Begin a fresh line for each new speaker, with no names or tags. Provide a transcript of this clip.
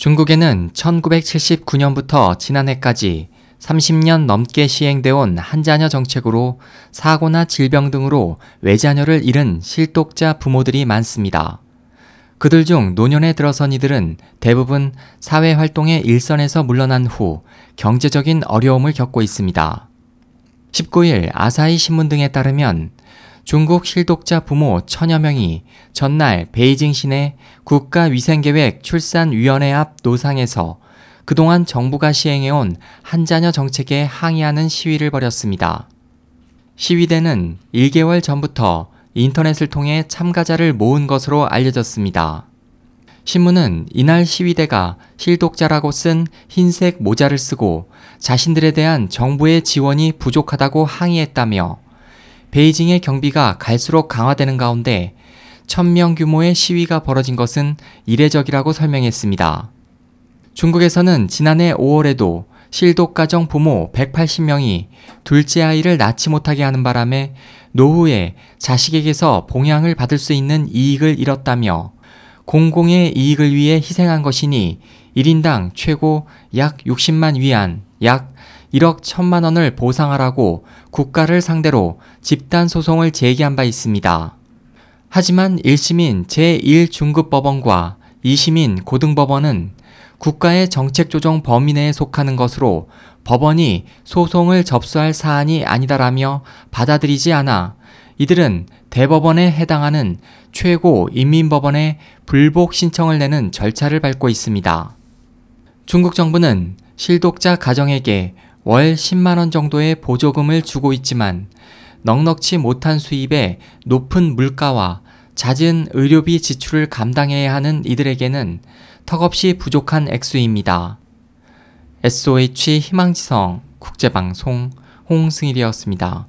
중국에는 1979년부터 지난해까지 30년 넘게 시행되어 온 한자녀 정책으로 사고나 질병 등으로 외자녀를 잃은 실독자 부모들이 많습니다. 그들 중 노년에 들어선 이들은 대부분 사회 활동의 일선에서 물러난 후 경제적인 어려움을 겪고 있습니다. 19일 아사히 신문 등에 따르면 중국 실독자 부모 천여 명이 전날 베이징 시내 국가위생계획 출산위원회 앞 노상에서 그동안 정부가 시행해온 한자녀 정책에 항의하는 시위를 벌였습니다. 시위대는 1개월 전부터 인터넷을 통해 참가자를 모은 것으로 알려졌습니다. 신문은 이날 시위대가 실독자라고 쓴 흰색 모자를 쓰고 자신들에 대한 정부의 지원이 부족하다고 항의했다며 베이징의 경비가 갈수록 강화되는 가운데 천명 규모의 시위가 벌어진 것은 이례적이라고 설명했습니다. 중국에서는 지난해 5월에도 실독 가정 부모 180명이 둘째 아이를 낳지 못하게 하는 바람에 노후에 자식에게서 봉양을 받을 수 있는 이익을 잃었다며 공공의 이익을 위해 희생한 것이니 1인당 최고 약 60만 위안, 약 1억 1천만 원을 보상하라고 국가를 상대로 집단 소송을 제기한 바 있습니다. 하지만 1심인 제1중급법원과 2심인 고등법원은 국가의 정책조정 범위 내에 속하는 것으로 법원이 소송을 접수할 사안이 아니다라며 받아들이지 않아 이들은 대법원에 해당하는 최고 인민법원에 불복 신청을 내는 절차를 밟고 있습니다. 중국 정부는 실독자 가정에게 월 10만원 정도의 보조금을 주고 있지만 넉넉치 못한 수입에 높은 물가와 잦은 의료비 지출을 감당해야 하는 이들에게는 턱없이 부족한 액수입니다. SOH 희망지성 국제방송 홍승일이었습니다.